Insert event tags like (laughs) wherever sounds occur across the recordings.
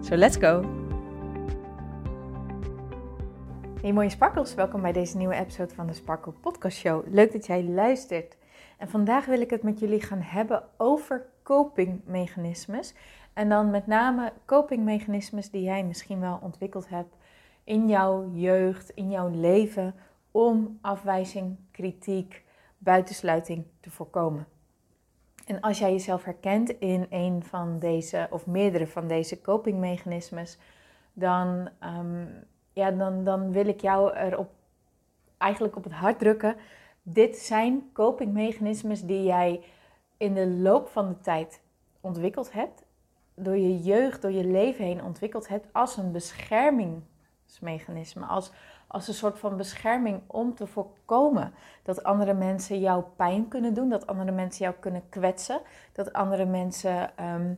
So let's go! Hey mooie sparkles, welkom bij deze nieuwe episode van de Sparkle Podcast Show. Leuk dat jij luistert. En vandaag wil ik het met jullie gaan hebben over copingmechanismes. En dan met name copingmechanismes die jij misschien wel ontwikkeld hebt in jouw jeugd, in jouw leven, om afwijzing, kritiek, buitensluiting te voorkomen. En als jij jezelf herkent in een van deze of meerdere van deze copingmechanismes, dan, ehm, ja, dan, dan wil ik jou erop eigenlijk op het hart drukken. Dit zijn copingmechanismes die jij in de loop van de tijd ontwikkeld hebt, door je jeugd, door je leven heen ontwikkeld hebt als een beschermingsmechanisme, als, als een soort van bescherming om te voorkomen dat andere mensen jou pijn kunnen doen, dat andere mensen jou kunnen kwetsen, dat andere mensen ehm,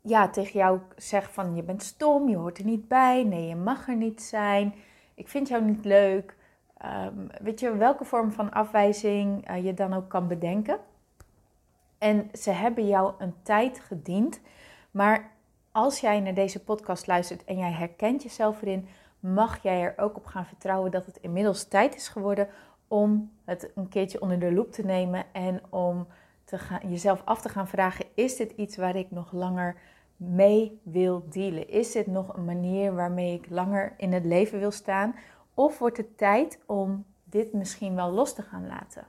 ja, tegen jou zeggen van je bent stom, je hoort er niet bij, nee je mag er niet zijn, ik vind jou niet leuk. Um, weet je welke vorm van afwijzing uh, je dan ook kan bedenken. En ze hebben jou een tijd gediend, maar als jij naar deze podcast luistert en jij herkent jezelf erin, mag jij er ook op gaan vertrouwen dat het inmiddels tijd is geworden om het een keertje onder de loep te nemen en om te gaan, jezelf af te gaan vragen: is dit iets waar ik nog langer mee wil dealen? Is dit nog een manier waarmee ik langer in het leven wil staan? Of wordt het tijd om dit misschien wel los te gaan laten?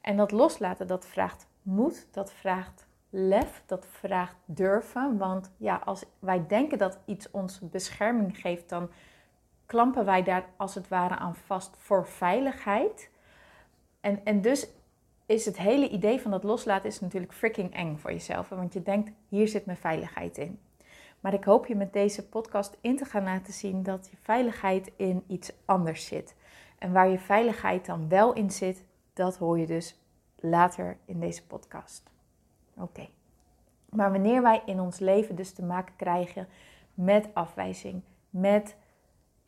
En dat loslaten, dat vraagt moed, dat vraagt lef, dat vraagt durven. Want ja, als wij denken dat iets ons bescherming geeft, dan klampen wij daar als het ware aan vast voor veiligheid. En, en dus is het hele idee van dat loslaten is natuurlijk freaking eng voor jezelf. Want je denkt, hier zit mijn veiligheid in. Maar ik hoop je met deze podcast in te gaan laten zien dat je veiligheid in iets anders zit. En waar je veiligheid dan wel in zit, dat hoor je dus later in deze podcast. Oké. Maar wanneer wij in ons leven dus te maken krijgen met afwijzing, met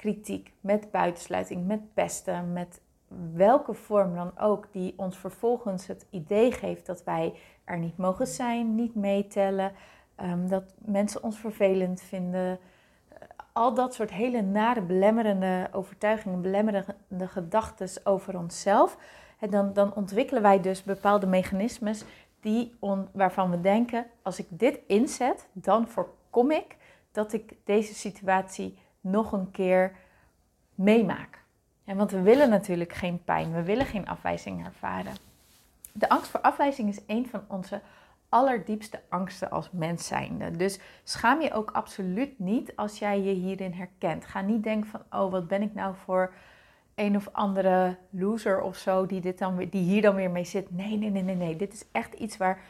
kritiek, met buitensluiting, met pesten, met welke vorm dan ook, die ons vervolgens het idee geeft dat wij er niet mogen zijn, niet meetellen, um, dat mensen ons vervelend vinden. Al dat soort hele nare, belemmerende overtuigingen, belemmerende gedachten over onszelf. En dan, dan ontwikkelen wij dus bepaalde mechanismes die on, waarvan we denken: als ik dit inzet, dan voorkom ik dat ik deze situatie nog een keer meemaak. En want we willen natuurlijk geen pijn, we willen geen afwijzing ervaren. De angst voor afwijzing is een van onze allerdiepste angsten als mens zijnde. Dus schaam je ook absoluut niet als jij je hierin herkent. Ga niet denken van, oh, wat ben ik nou voor een of andere loser of zo die, dit dan die hier dan weer mee zit. Nee, nee, nee, nee, nee. Dit is echt iets waar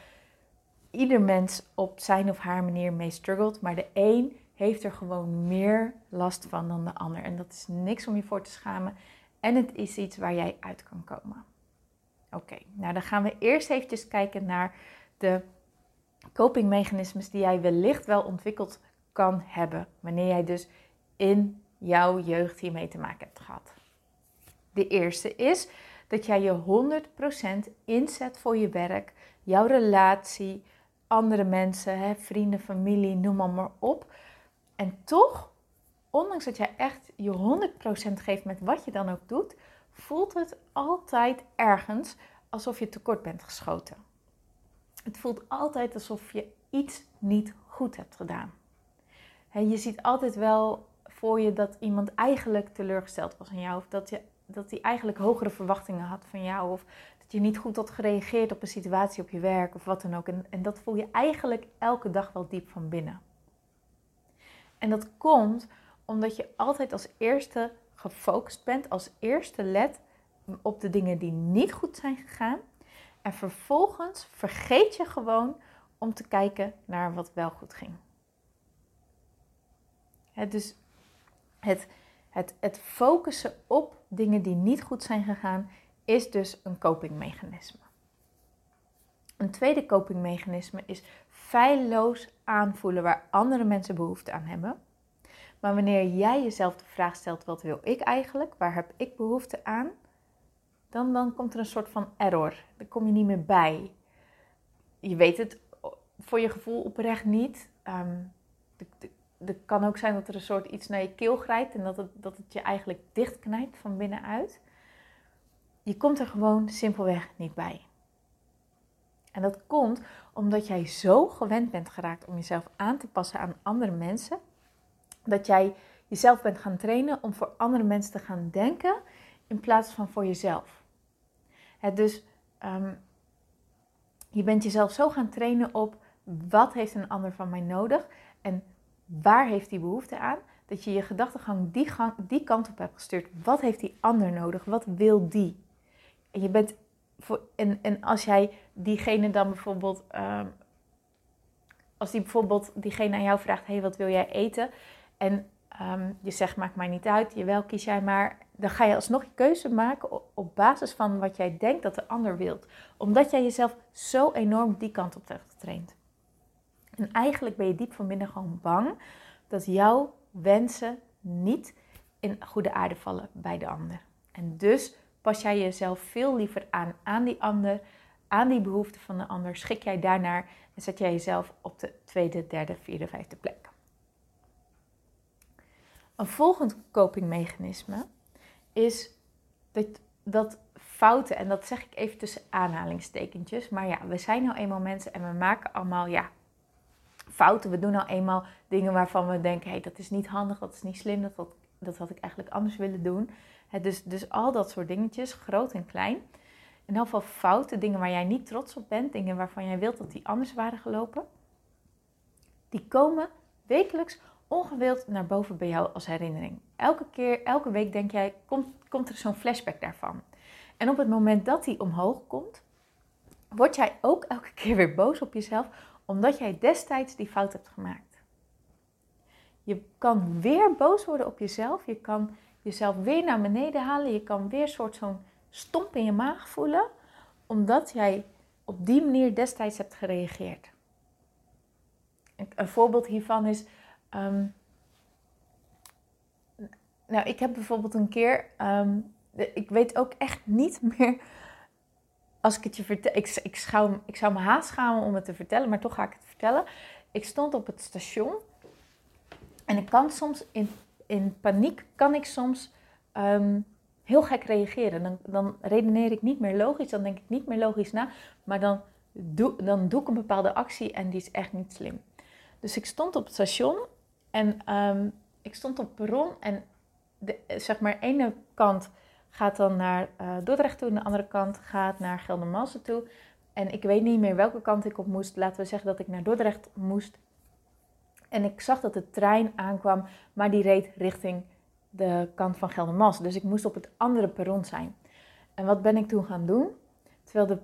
ieder mens op zijn of haar manier mee struggelt. Maar de een heeft er gewoon meer last van dan de ander. En dat is niks om je voor te schamen. En het is iets waar jij uit kan komen. Oké, nou dan gaan we eerst eventjes kijken naar de copingmechanismes die jij wellicht wel ontwikkeld kan hebben. Wanneer jij dus in jouw jeugd hiermee te maken hebt gehad. De eerste is dat jij je 100% inzet voor je werk, jouw relatie, andere mensen, hè, vrienden, familie, noem maar, maar op. En toch, ondanks dat jij echt je 100% geeft met wat je dan ook doet, voelt het altijd ergens alsof je tekort bent geschoten. Het voelt altijd alsof je iets niet goed hebt gedaan. je ziet altijd wel voor je dat iemand eigenlijk teleurgesteld was aan jou. Of dat, je, dat hij eigenlijk hogere verwachtingen had van jou. Of dat je niet goed had gereageerd op een situatie op je werk of wat dan ook. En, en dat voel je eigenlijk elke dag wel diep van binnen. En dat komt omdat je altijd als eerste gefocust bent, als eerste let op de dingen die niet goed zijn gegaan. En vervolgens vergeet je gewoon om te kijken naar wat wel goed ging. dus het, het, het focussen op dingen die niet goed zijn gegaan, is dus een copingmechanisme. Een tweede copingmechanisme is feilloos aanvoelen waar andere mensen behoefte aan hebben. Maar wanneer jij jezelf de vraag stelt: wat wil ik eigenlijk? Waar heb ik behoefte aan? Dan, dan komt er een soort van error. Dan kom je niet meer bij. Je weet het voor je gevoel oprecht niet. Um, het kan ook zijn dat er een soort iets naar je keel grijpt en dat het, dat het je eigenlijk dichtknijpt van binnenuit. Je komt er gewoon simpelweg niet bij. En dat komt omdat jij zo gewend bent geraakt om jezelf aan te passen aan andere mensen, dat jij jezelf bent gaan trainen om voor andere mensen te gaan denken in plaats van voor jezelf. Dus um, je bent jezelf zo gaan trainen op wat heeft een ander van mij nodig en waar heeft die behoefte aan, dat je je gedachtegang die, die kant op hebt gestuurd. Wat heeft die ander nodig? Wat wil die? En je bent voor, en, en als jij diegene dan bijvoorbeeld, um, als die bijvoorbeeld diegene aan jou vraagt, hey, wat wil jij eten? En um, je zegt, maakt mij niet uit, jawel, kies jij maar. Dan ga je alsnog je keuze maken op, op basis van wat jij denkt dat de ander wilt. Omdat jij jezelf zo enorm die kant op hebt getraind. En eigenlijk ben je diep van binnen gewoon bang dat jouw wensen niet in goede aarde vallen bij de ander. En dus pas jij jezelf veel liever aan aan die ander, aan die behoeften van de ander, schik jij daarnaar en zet jij jezelf op de tweede, derde, vierde, vijfde plek. Een volgend copingmechanisme is dat, dat fouten, en dat zeg ik even tussen aanhalingstekentjes, maar ja, we zijn nou eenmaal mensen en we maken allemaal ja, fouten. We doen nou eenmaal dingen waarvan we denken: hé, hey, dat is niet handig, dat is niet slim, dat, dat, dat had ik eigenlijk anders willen doen. Dus, dus al dat soort dingetjes, groot en klein. In heel veel fouten, dingen waar jij niet trots op bent, dingen waarvan jij wilt dat die anders waren gelopen, die komen wekelijks ongewild naar boven bij jou als herinnering. Elke keer, elke week denk jij, komt, komt er zo'n flashback daarvan. En op het moment dat die omhoog komt, word jij ook elke keer weer boos op jezelf, omdat jij destijds die fout hebt gemaakt. Je kan weer boos worden op jezelf. Je kan jezelf weer naar beneden halen. Je kan weer een soort zo'n stomp in je maag voelen. Omdat jij op die manier destijds hebt gereageerd. Een voorbeeld hiervan is. Ehm, nou, ik heb bijvoorbeeld een keer. Ehm, ik weet ook echt niet meer als ik het je vertel, ik, ik, ik zou me haast schamen om het te vertellen, maar toch ga ik het vertellen. Ik stond op het station en ik kan soms in, in paniek, kan ik soms ehm, heel gek reageren. Dan, dan redeneer ik niet meer logisch, dan denk ik niet meer logisch na, maar dan doe, dan doe ik een bepaalde actie en die is echt niet slim. Dus ik stond op het station en ehm, ik stond op het perron en de, zeg maar ene kant gaat dan naar uh, Dordrecht toe en de andere kant gaat naar Geldermalsen toe. En ik weet niet meer welke kant ik op moest. Laten we zeggen dat ik naar Dordrecht moest. En ik zag dat de trein aankwam, maar die reed richting de kant van Geldermalsen. Dus ik moest op het andere perron zijn. En wat ben ik toen gaan doen? Terwijl de,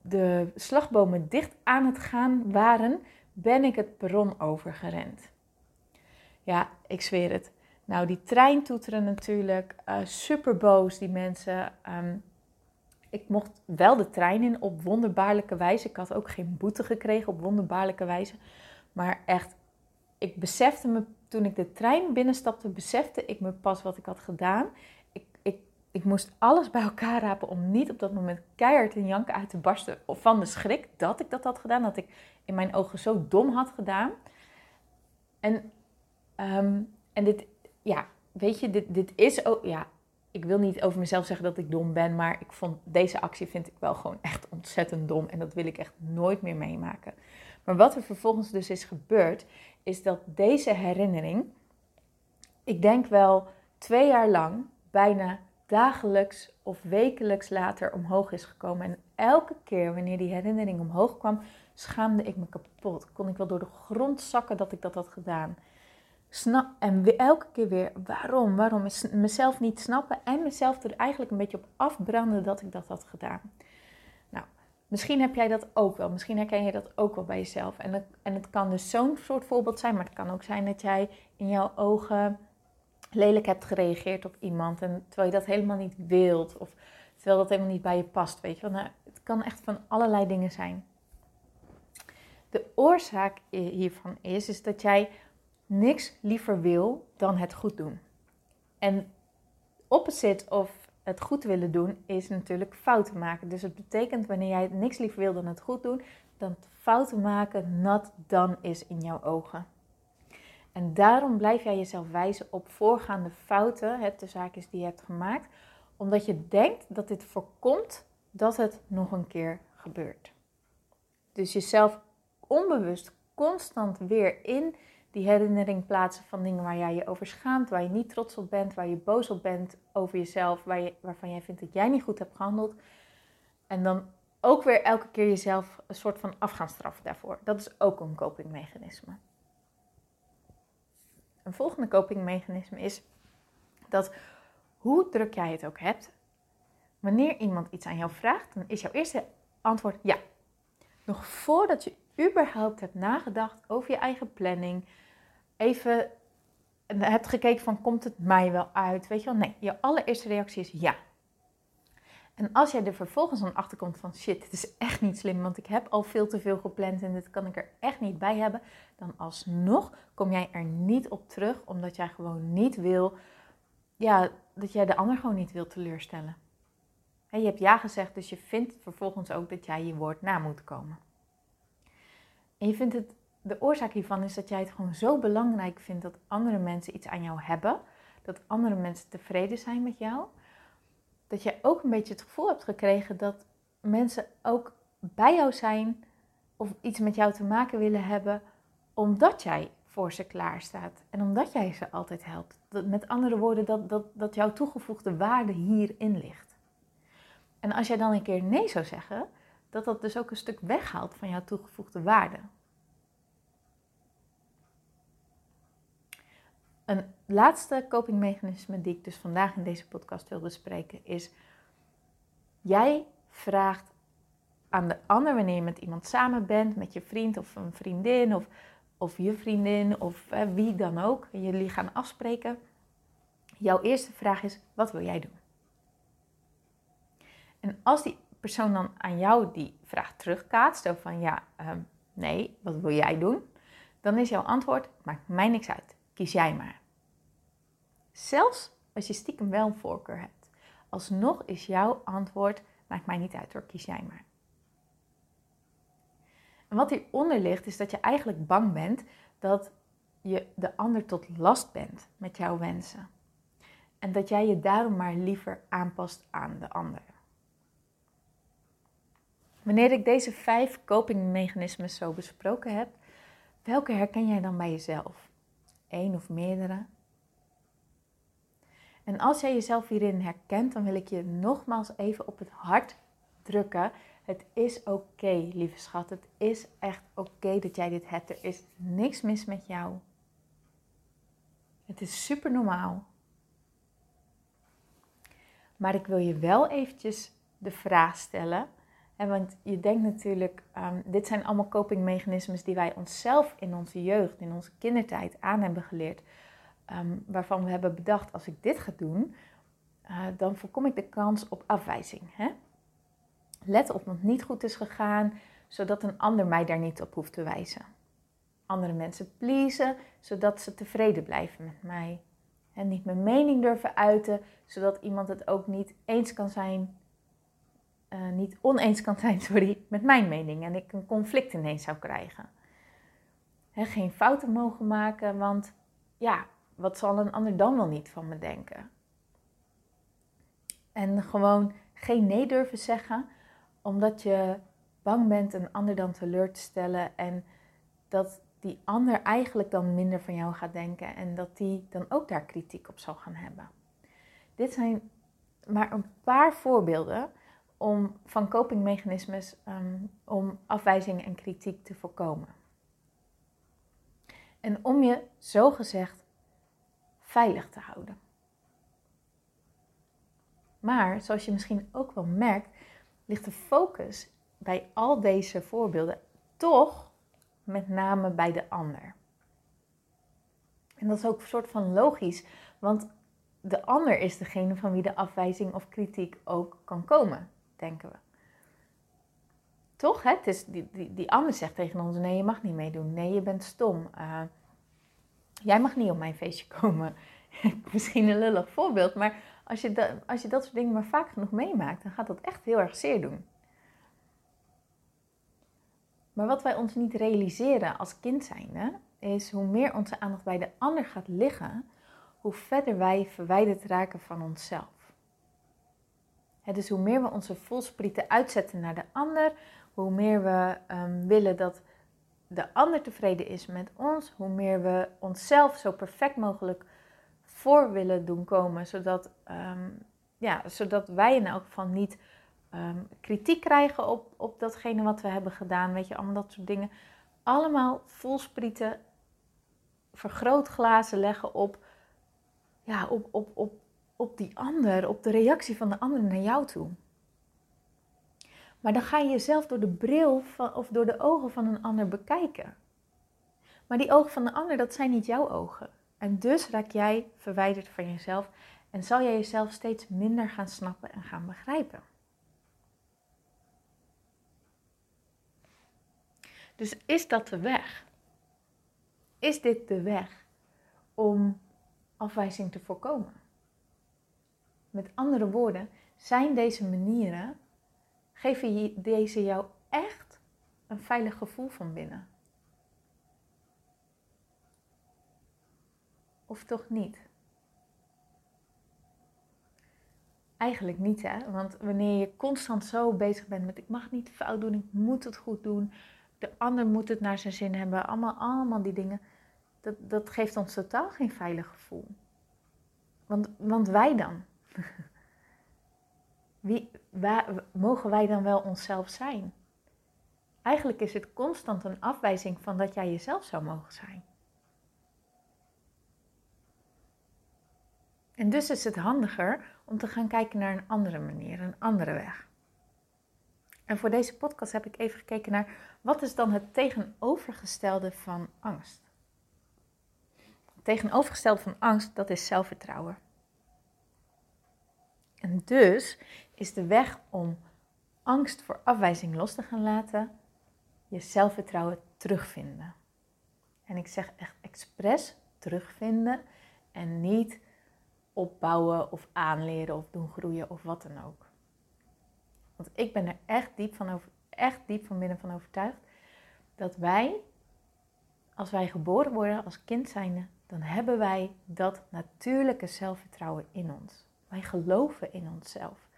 de slagbomen dicht aan het gaan waren, ben ik het perron overgerend. Ja, ik zweer het. Nou, die trein toeteren natuurlijk. Uh, super boos, die mensen. Ehm, ik mocht wel de trein in op wonderbaarlijke wijze. Ik had ook geen boete gekregen op wonderbaarlijke wijze. Maar echt, ik besefte me, toen ik de trein binnenstapte, besefte ik me pas wat ik had gedaan. Ik, ik, ik moest alles bij elkaar rapen om niet op dat moment keihard in janken uit te barsten. Van de schrik dat ik dat had gedaan. Dat ik in mijn ogen zo dom had gedaan. En, ehm, en dit, ja, weet je, dit, dit is ook, ja, ik wil niet over mezelf zeggen dat ik dom ben, maar ik vond deze actie vind ik wel gewoon echt ontzettend dom en dat wil ik echt nooit meer meemaken. Maar wat er vervolgens dus is gebeurd, is dat deze herinnering, ik denk wel twee jaar lang, bijna dagelijks of wekelijks later omhoog is gekomen. En elke keer wanneer die herinnering omhoog kwam, schaamde ik me kapot. Kon ik wel door de grond zakken dat ik dat had gedaan. Snap, en elke keer weer, waarom? Waarom? Mezelf niet snappen en mezelf er eigenlijk een beetje op afbranden dat ik dat had gedaan. Misschien heb jij dat ook wel. Misschien herken je dat ook wel bij jezelf. En en het kan dus zo'n soort voorbeeld zijn, maar het kan ook zijn dat jij in jouw ogen lelijk hebt gereageerd op iemand. En terwijl je dat helemaal niet wilt. Of terwijl dat helemaal niet bij je past. Weet je wel. Nou, het kan echt van allerlei dingen zijn. De oorzaak hiervan is, is dat jij niks liever wil dan het goed doen. En opposite of het goed willen doen is natuurlijk fouten maken. Dus het betekent wanneer jij niks liever wil dan het goed doen, dan fouten maken nat dan is in jouw ogen. En daarom blijf jij jezelf wijzen op voorgaande fouten, de zaakjes die je hebt gemaakt, omdat je denkt dat dit voorkomt dat het nog een keer gebeurt. Dus jezelf onbewust constant weer in die herinnering plaatsen van dingen waar jij je over schaamt, waar je niet trots op bent, waar je boos op bent over jezelf, waar je, waarvan jij vindt dat jij niet goed hebt gehandeld. En dan ook weer elke keer jezelf een soort van af straffen daarvoor. Dat is ook een copingmechanisme. Een volgende copingmechanisme is dat hoe druk jij het ook hebt, wanneer iemand iets aan jou vraagt, dan is jouw eerste antwoord ja. Nog voordat je überhaupt hebt nagedacht over je eigen planning, even hebt gekeken van komt het mij wel uit, weet je wel? Nee, je allereerste reactie is ja. En als jij er vervolgens aan achterkomt van shit, dit is echt niet slim, want ik heb al veel te veel gepland en dit kan ik er echt niet bij hebben, dan alsnog kom jij er niet op terug, omdat jij gewoon niet wil, ja, dat jij de ander gewoon niet wil teleurstellen. je hebt ja gezegd, dus je vindt vervolgens ook dat jij je woord na moet komen. En je vindt het, de oorzaak hiervan is dat jij het gewoon zo belangrijk vindt dat andere mensen iets aan jou hebben. Dat andere mensen tevreden zijn met jou. Dat jij ook een beetje het gevoel hebt gekregen dat mensen ook bij jou zijn of iets met jou te maken willen hebben omdat jij voor ze klaar staat en omdat jij ze altijd helpt. Met andere woorden, dat, dat, dat jouw toegevoegde waarde hierin ligt. En als jij dan een keer nee zou zeggen, dat dat dus ook een stuk weghaalt van jouw toegevoegde waarde. Een laatste copingmechanisme die ik dus vandaag in deze podcast wil bespreken is: jij vraagt aan de ander wanneer je met iemand samen bent, met je vriend of een vriendin of, of je vriendin of wie dan ook, jullie gaan afspreken. Jouw eerste vraag is: wat wil jij doen? En als die persoon dan aan jou die vraag terugkaatst, zo van ja, ehm, nee, wat wil jij doen? Dan is jouw antwoord, maakt mij niks uit, kies jij maar. Zelfs als je stiekem wel een voorkeur hebt. Alsnog is jouw antwoord, maakt mij niet uit hoor, kies jij maar. En wat hieronder ligt, is dat je eigenlijk bang bent dat je de ander tot last bent met jouw wensen. En dat jij je daarom maar liever aanpast aan de ander. Wanneer ik deze vijf copingmechanismen zo besproken heb, welke herken jij dan bij jezelf? Eén of meerdere? En als jij jezelf hierin herkent, dan wil ik je nogmaals even op het hart drukken. Het is oké, lieve schat. Het is echt oké dat jij dit hebt. Er is niks mis met jou. Het is super normaal. Maar ik wil je wel eventjes de vraag stellen want je denkt natuurlijk, um, dit zijn allemaal copingmechanismes die wij onszelf in onze jeugd, in onze kindertijd aan hebben geleerd. Ehm, waarvan we hebben bedacht, als ik dit ga doen, uh, dan voorkom ik de kans op afwijzing. Hè? Let op wat niet goed is gegaan, zodat een ander mij daar niet op hoeft te wijzen. Andere mensen pleasen, zodat ze tevreden blijven met mij. En niet mijn mening durven uiten, zodat iemand het ook niet eens kan zijn uh, niet oneens kan zijn (laughs) sorry, met mijn mening en ik een conflict ineens zou krijgen. geen fouten mogen maken, want ja, wat zal een ander dan wel niet van me denken? En gewoon geen nee durven zeggen, omdat je bang bent een ander dan teleur te stellen en dat die ander eigenlijk dan minder van jou gaat denken en dat die dan ook daar kritiek op zal gaan hebben. Dit zijn maar een paar voorbeelden om, van copingmechanismes um, om afwijzing en kritiek te voorkomen. En om je zogezegd veilig te houden. Maar zoals je misschien ook wel merkt, ligt de focus bij al deze voorbeelden toch met name bij de ander. En dat is ook een soort van logisch, want de ander is degene van wie de afwijzing of kritiek ook kan komen, denken we. Toch? Hè? Het is, die, die, die ander zegt tegen ons: nee, je mag niet meedoen. Nee, je bent stom. Uh, jij mag niet op mijn feestje komen. (laughs) Misschien een lullig voorbeeld, maar als je, als je dat soort dingen maar vaak genoeg meemaakt, dan gaat dat echt heel erg zeer doen. Maar wat wij ons niet realiseren als kind zijnde, is hoe meer onze aandacht bij de ander gaat liggen, hoe verder wij verwijderd raken van onszelf. Dus hoe meer we onze voelsprieten uitzetten naar de ander, hoe meer we um, willen dat de ander tevreden is met ons, hoe meer we onszelf zo perfect mogelijk voor willen doen komen, zodat, um, ja, zodat wij in elk geval niet um, kritiek krijgen op, op datgene wat we hebben gedaan, weet je, allemaal dat soort dingen. Allemaal voelsprieten, vergrootglazen leggen op, ja, op, op, op, op die ander, op de reactie van de ander naar jou toe. Maar dan ga je jezelf door de bril van, of door de ogen van een ander bekijken. Maar die ogen van de ander, dat zijn niet jouw ogen. En dus raak jij verwijderd van jezelf en zal jij jezelf steeds minder gaan snappen en gaan begrijpen. Dus is dat de weg? Is dit de weg om afwijzing te voorkomen? Met andere woorden, zijn deze manieren geven deze jou echt een veilig gevoel van binnen? Of toch niet? Eigenlijk niet, hè? Want wanneer je constant zo bezig bent met ik mag niet fout doen, ik moet het goed doen, de ander moet het naar zijn zin hebben, allemaal, allemaal die dingen, dat, dat geeft ons totaal geen veilig gevoel. Want, want wij dan? (laughs) Wie, waar, mogen wij dan wel onszelf zijn? Eigenlijk is het constant een afwijzing van dat jij jezelf zou mogen zijn. En dus is het handiger om te gaan kijken naar een andere manier, een andere weg. En voor deze podcast heb ik even gekeken naar wat is dan het tegenovergestelde van angst. Het tegenovergestelde van angst, dat is zelfvertrouwen. En dus is de weg om angst voor afwijzing los te gaan laten, je zelfvertrouwen terugvinden. En ik zeg echt expres terugvinden en niet opbouwen of aanleren of doen groeien of wat dan ook. Want ik ben er echt diep van, over, echt diep van binnen van overtuigd dat wij, als wij geboren worden als kind zijnde, dan hebben wij dat natuurlijke zelfvertrouwen in ons. Wij geloven in onszelf.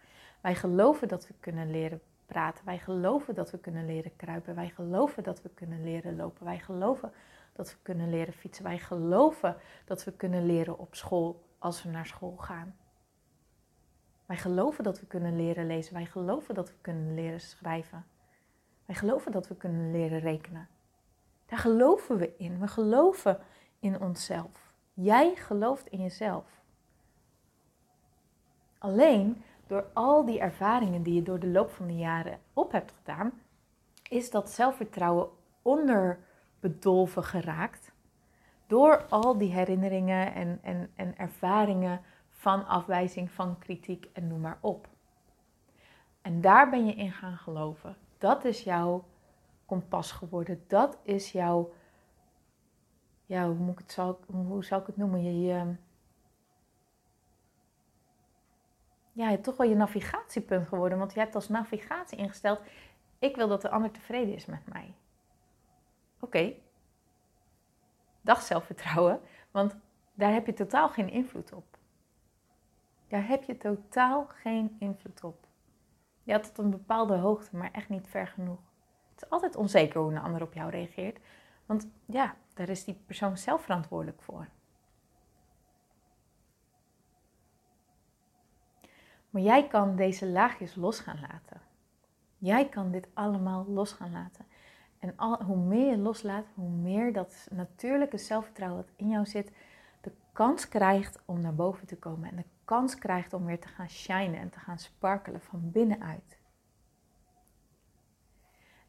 Wij geloven dat we kunnen leren praten. Wij geloven dat we kunnen leren kruipen. Wij geloven dat we kunnen leren lopen. Wij geloven dat we kunnen leren fietsen. Wij geloven dat we kunnen leren op school als we naar school gaan. Wij geloven dat we kunnen leren lezen. Wij geloven dat we kunnen leren schrijven. Wij geloven dat we kunnen leren rekenen. Daar geloven we in. We geloven in onszelf. Jij gelooft in jezelf. Alleen door al die ervaringen die je door de loop van de jaren op hebt gedaan, is dat zelfvertrouwen onderbedolven geraakt. Door al die herinneringen en, en, en ervaringen van afwijzing, van kritiek en noem maar op. En daar ben je in gaan geloven. Dat is jouw kompas geworden. Dat is jouw, ja, hoe, moet ik het, zal, hoe zou ik het noemen? Je, ja, toch wel je navigatiepunt geworden. Want je hebt als navigatie ingesteld: ik wil dat de ander tevreden is met mij. Oké. Dag zelfvertrouwen, want daar heb je totaal geen invloed op. Daar heb je totaal geen invloed op. Ja, tot een bepaalde hoogte, maar echt niet ver genoeg. Het is altijd onzeker hoe een ander op jou reageert. Want ja, daar is die persoon zelf verantwoordelijk voor. Maar jij kan deze laagjes los gaan laten. Jij kan dit allemaal los gaan laten. En al, hoe meer je loslaat, hoe meer dat natuurlijke zelfvertrouwen dat in jou zit, de kans krijgt om naar boven te komen. En de kans krijgt om weer te gaan shinen en te gaan sparkelen van binnenuit.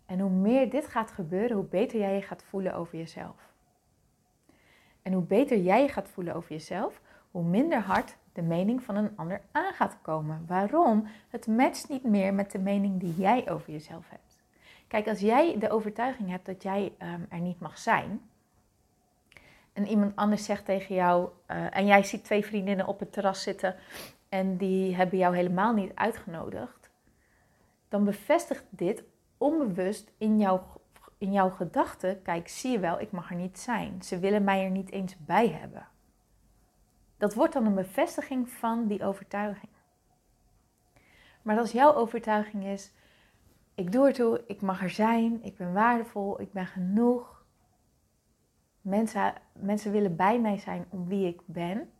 En hoe meer dit gaat gebeuren, hoe beter jij je gaat voelen over jezelf. En hoe beter jij je gaat voelen over jezelf, hoe minder hard de mening van een ander aan gaat komen. Waarom? Het matcht niet meer met de mening die jij over jezelf hebt. Kijk, als jij de overtuiging hebt dat jij um, er niet mag zijn, en iemand anders zegt tegen jou, uh, en jij ziet twee vriendinnen op het terras zitten en die hebben jou helemaal niet uitgenodigd, dan bevestigt dit onbewust in jouw, in jouw gedachten, kijk, zie je wel, ik mag er niet zijn. Ze willen mij er niet eens bij hebben. Dat wordt dan een bevestiging van die overtuiging. Maar als jouw overtuiging is, ik doe ertoe, ik mag er zijn, ik ben waardevol, ik ben genoeg. Mensen, mensen willen bij mij zijn om wie ik ben.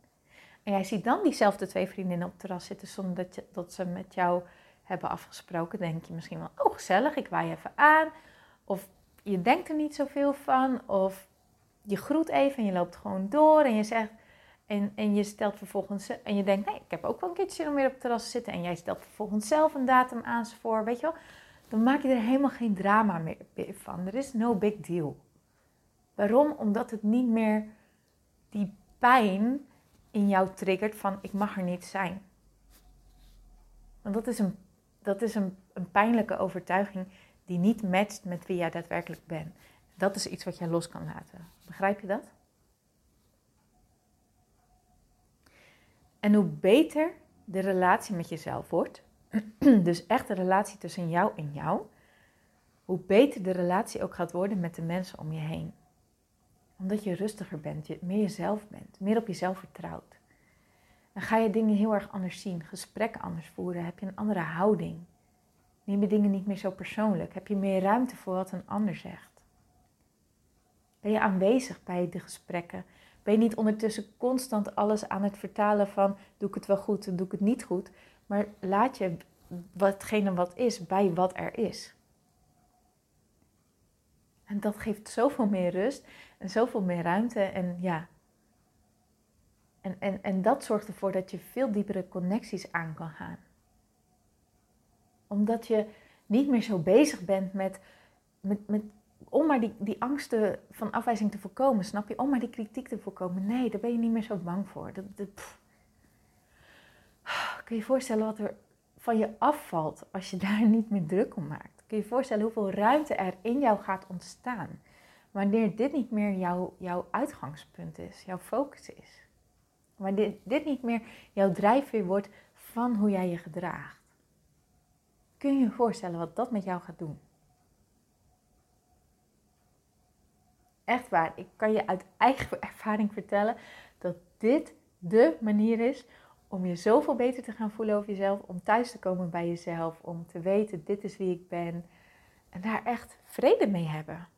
En jij ziet dan diezelfde twee vriendinnen op het terras zitten zonder dat, je, dat ze met jou hebben afgesproken. denk je misschien wel, oh gezellig, ik waai even aan. Of je denkt er niet zoveel van. Of je groet even en je loopt gewoon door en je zegt... En, en je stelt vervolgens, en je denkt, nee, ik heb ook wel een keertje om weer op het terras te zitten. En jij stelt vervolgens zelf een datum aan ze voor, weet je wel dan maak je er helemaal geen drama meer van. Er is no big deal. Waarom? Omdat het niet meer die pijn in jou triggert van ik mag er niet zijn. Want dat is een, dat is een, een pijnlijke overtuiging die niet matcht met wie jij daadwerkelijk bent. Dat is iets wat jij los kan laten. Begrijp je dat? En hoe beter de relatie met jezelf wordt, (clears throat) dus echt de relatie tussen jou en jou, hoe beter de relatie ook gaat worden met de mensen om je heen. Omdat je rustiger bent, je meer jezelf bent, meer op jezelf vertrouwt. Dan ga je dingen heel erg anders zien, gesprekken anders voeren, heb je een andere houding. Neem je dingen niet meer zo persoonlijk, heb je meer ruimte voor wat een ander zegt. Ben je aanwezig bij de gesprekken? Ben je niet ondertussen constant alles aan het vertalen van doe ik het wel goed en doe ik het niet goed? Maar laat je watgene wat is bij wat er is. En dat geeft zoveel meer rust en zoveel meer ruimte. En ja. En, en, en dat zorgt ervoor dat je veel diepere connecties aan kan gaan. Omdat je niet meer zo bezig bent met, met, met om maar die, die angsten van afwijzing te voorkomen, snap je? Om maar die kritiek te voorkomen. Nee, daar ben je niet meer zo bang voor. Dat, dat, Kun je je voorstellen wat er van je afvalt als je daar (laughs) niet meer druk om maakt? Kun je je voorstellen hoeveel ruimte er in jou gaat ontstaan? Wanneer dit niet meer jouw, jouw uitgangspunt is, jouw focus is. Wanneer dit, dit niet meer jouw drijfveer wordt van hoe jij je gedraagt. Kun je je voorstellen wat dat met jou gaat doen? Echt waar, ik kan je uit eigen ervaring vertellen dat dit de manier is om je zoveel beter te gaan voelen over jezelf, om thuis te komen bij jezelf, om te weten, dit is wie ik ben. En daar echt vrede mee hebben.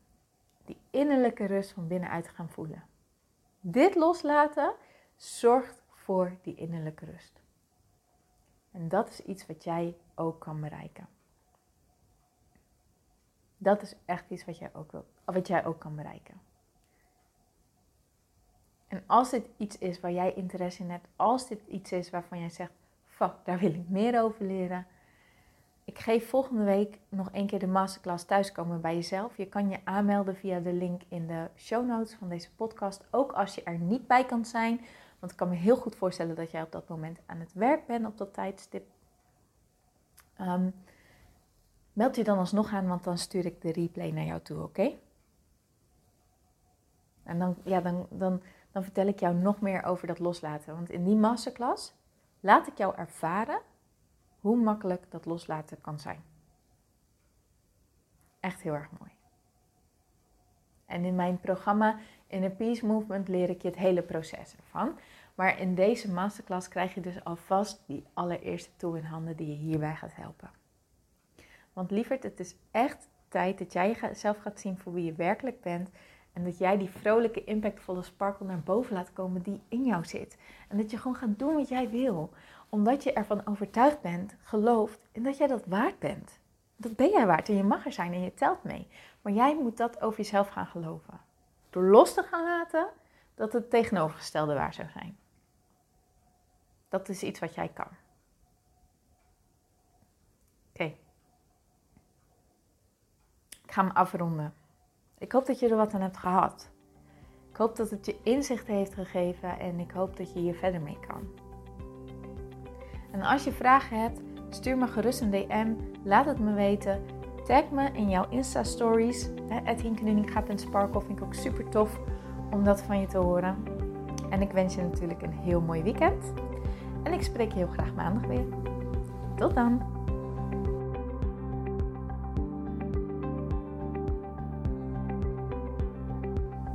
Die innerlijke rust van binnenuit gaan voelen. Dit loslaten zorgt voor die innerlijke rust. En dat is iets wat jij ook kan bereiken. Dat is echt iets wat jij ook, wil, wat jij ook kan bereiken. En als dit iets is waar jij interesse in hebt, als dit iets is waarvan jij zegt, fuck, daar wil ik meer over leren. Ik geef volgende week nog één keer de masterclass thuiskomen bij jezelf. Je kan je aanmelden via de link in de show notes van deze podcast. Ook als je er niet bij kan zijn. Want ik kan me heel goed voorstellen dat jij op dat moment aan het werk bent op dat tijdstip. Um, meld je dan alsnog aan, want dan stuur ik de replay naar jou toe, oké? En dan, ja, dan, dan dan vertel ik jou nog meer over dat loslaten. Want in die masterclass laat ik jou ervaren hoe makkelijk dat loslaten kan zijn. Echt heel erg mooi. En in mijn programma in een Peace Movement leer ik je het hele proces ervan. Maar in deze masterclass krijg je dus alvast die allereerste tool in handen die je hierbij gaat helpen. Want lieverd, het is echt tijd dat jij jezelf gaat zien voor wie je werkelijk bent en dat jij die vrolijke, impactvolle sparkle naar boven laat komen die in jou zit. En dat je gewoon gaat doen wat jij wil. Omdat je ervan overtuigd bent, gelooft en dat jij dat waard bent. Dat ben jij waard en je mag er zijn en je telt mee. Maar jij moet dat over jezelf gaan geloven. Door los te gaan laten dat het tegenovergestelde waar zou zijn. Dat is iets wat jij kan. Oké. Ik ga hem afronden. Ik hoop dat je er wat aan hebt gehad. Ik hoop dat het je inzicht heeft gegeven en ik hoop dat je hier verder mee kan. En als je vragen hebt, stuur me gerust een DM. Laat het me weten. Tag me in jouw Insta-stories. Sparkle vind ik ook super tof om dat van je te horen. En ik wens je natuurlijk een heel mooi weekend. En ik spreek je heel graag maandag weer. Tot dan!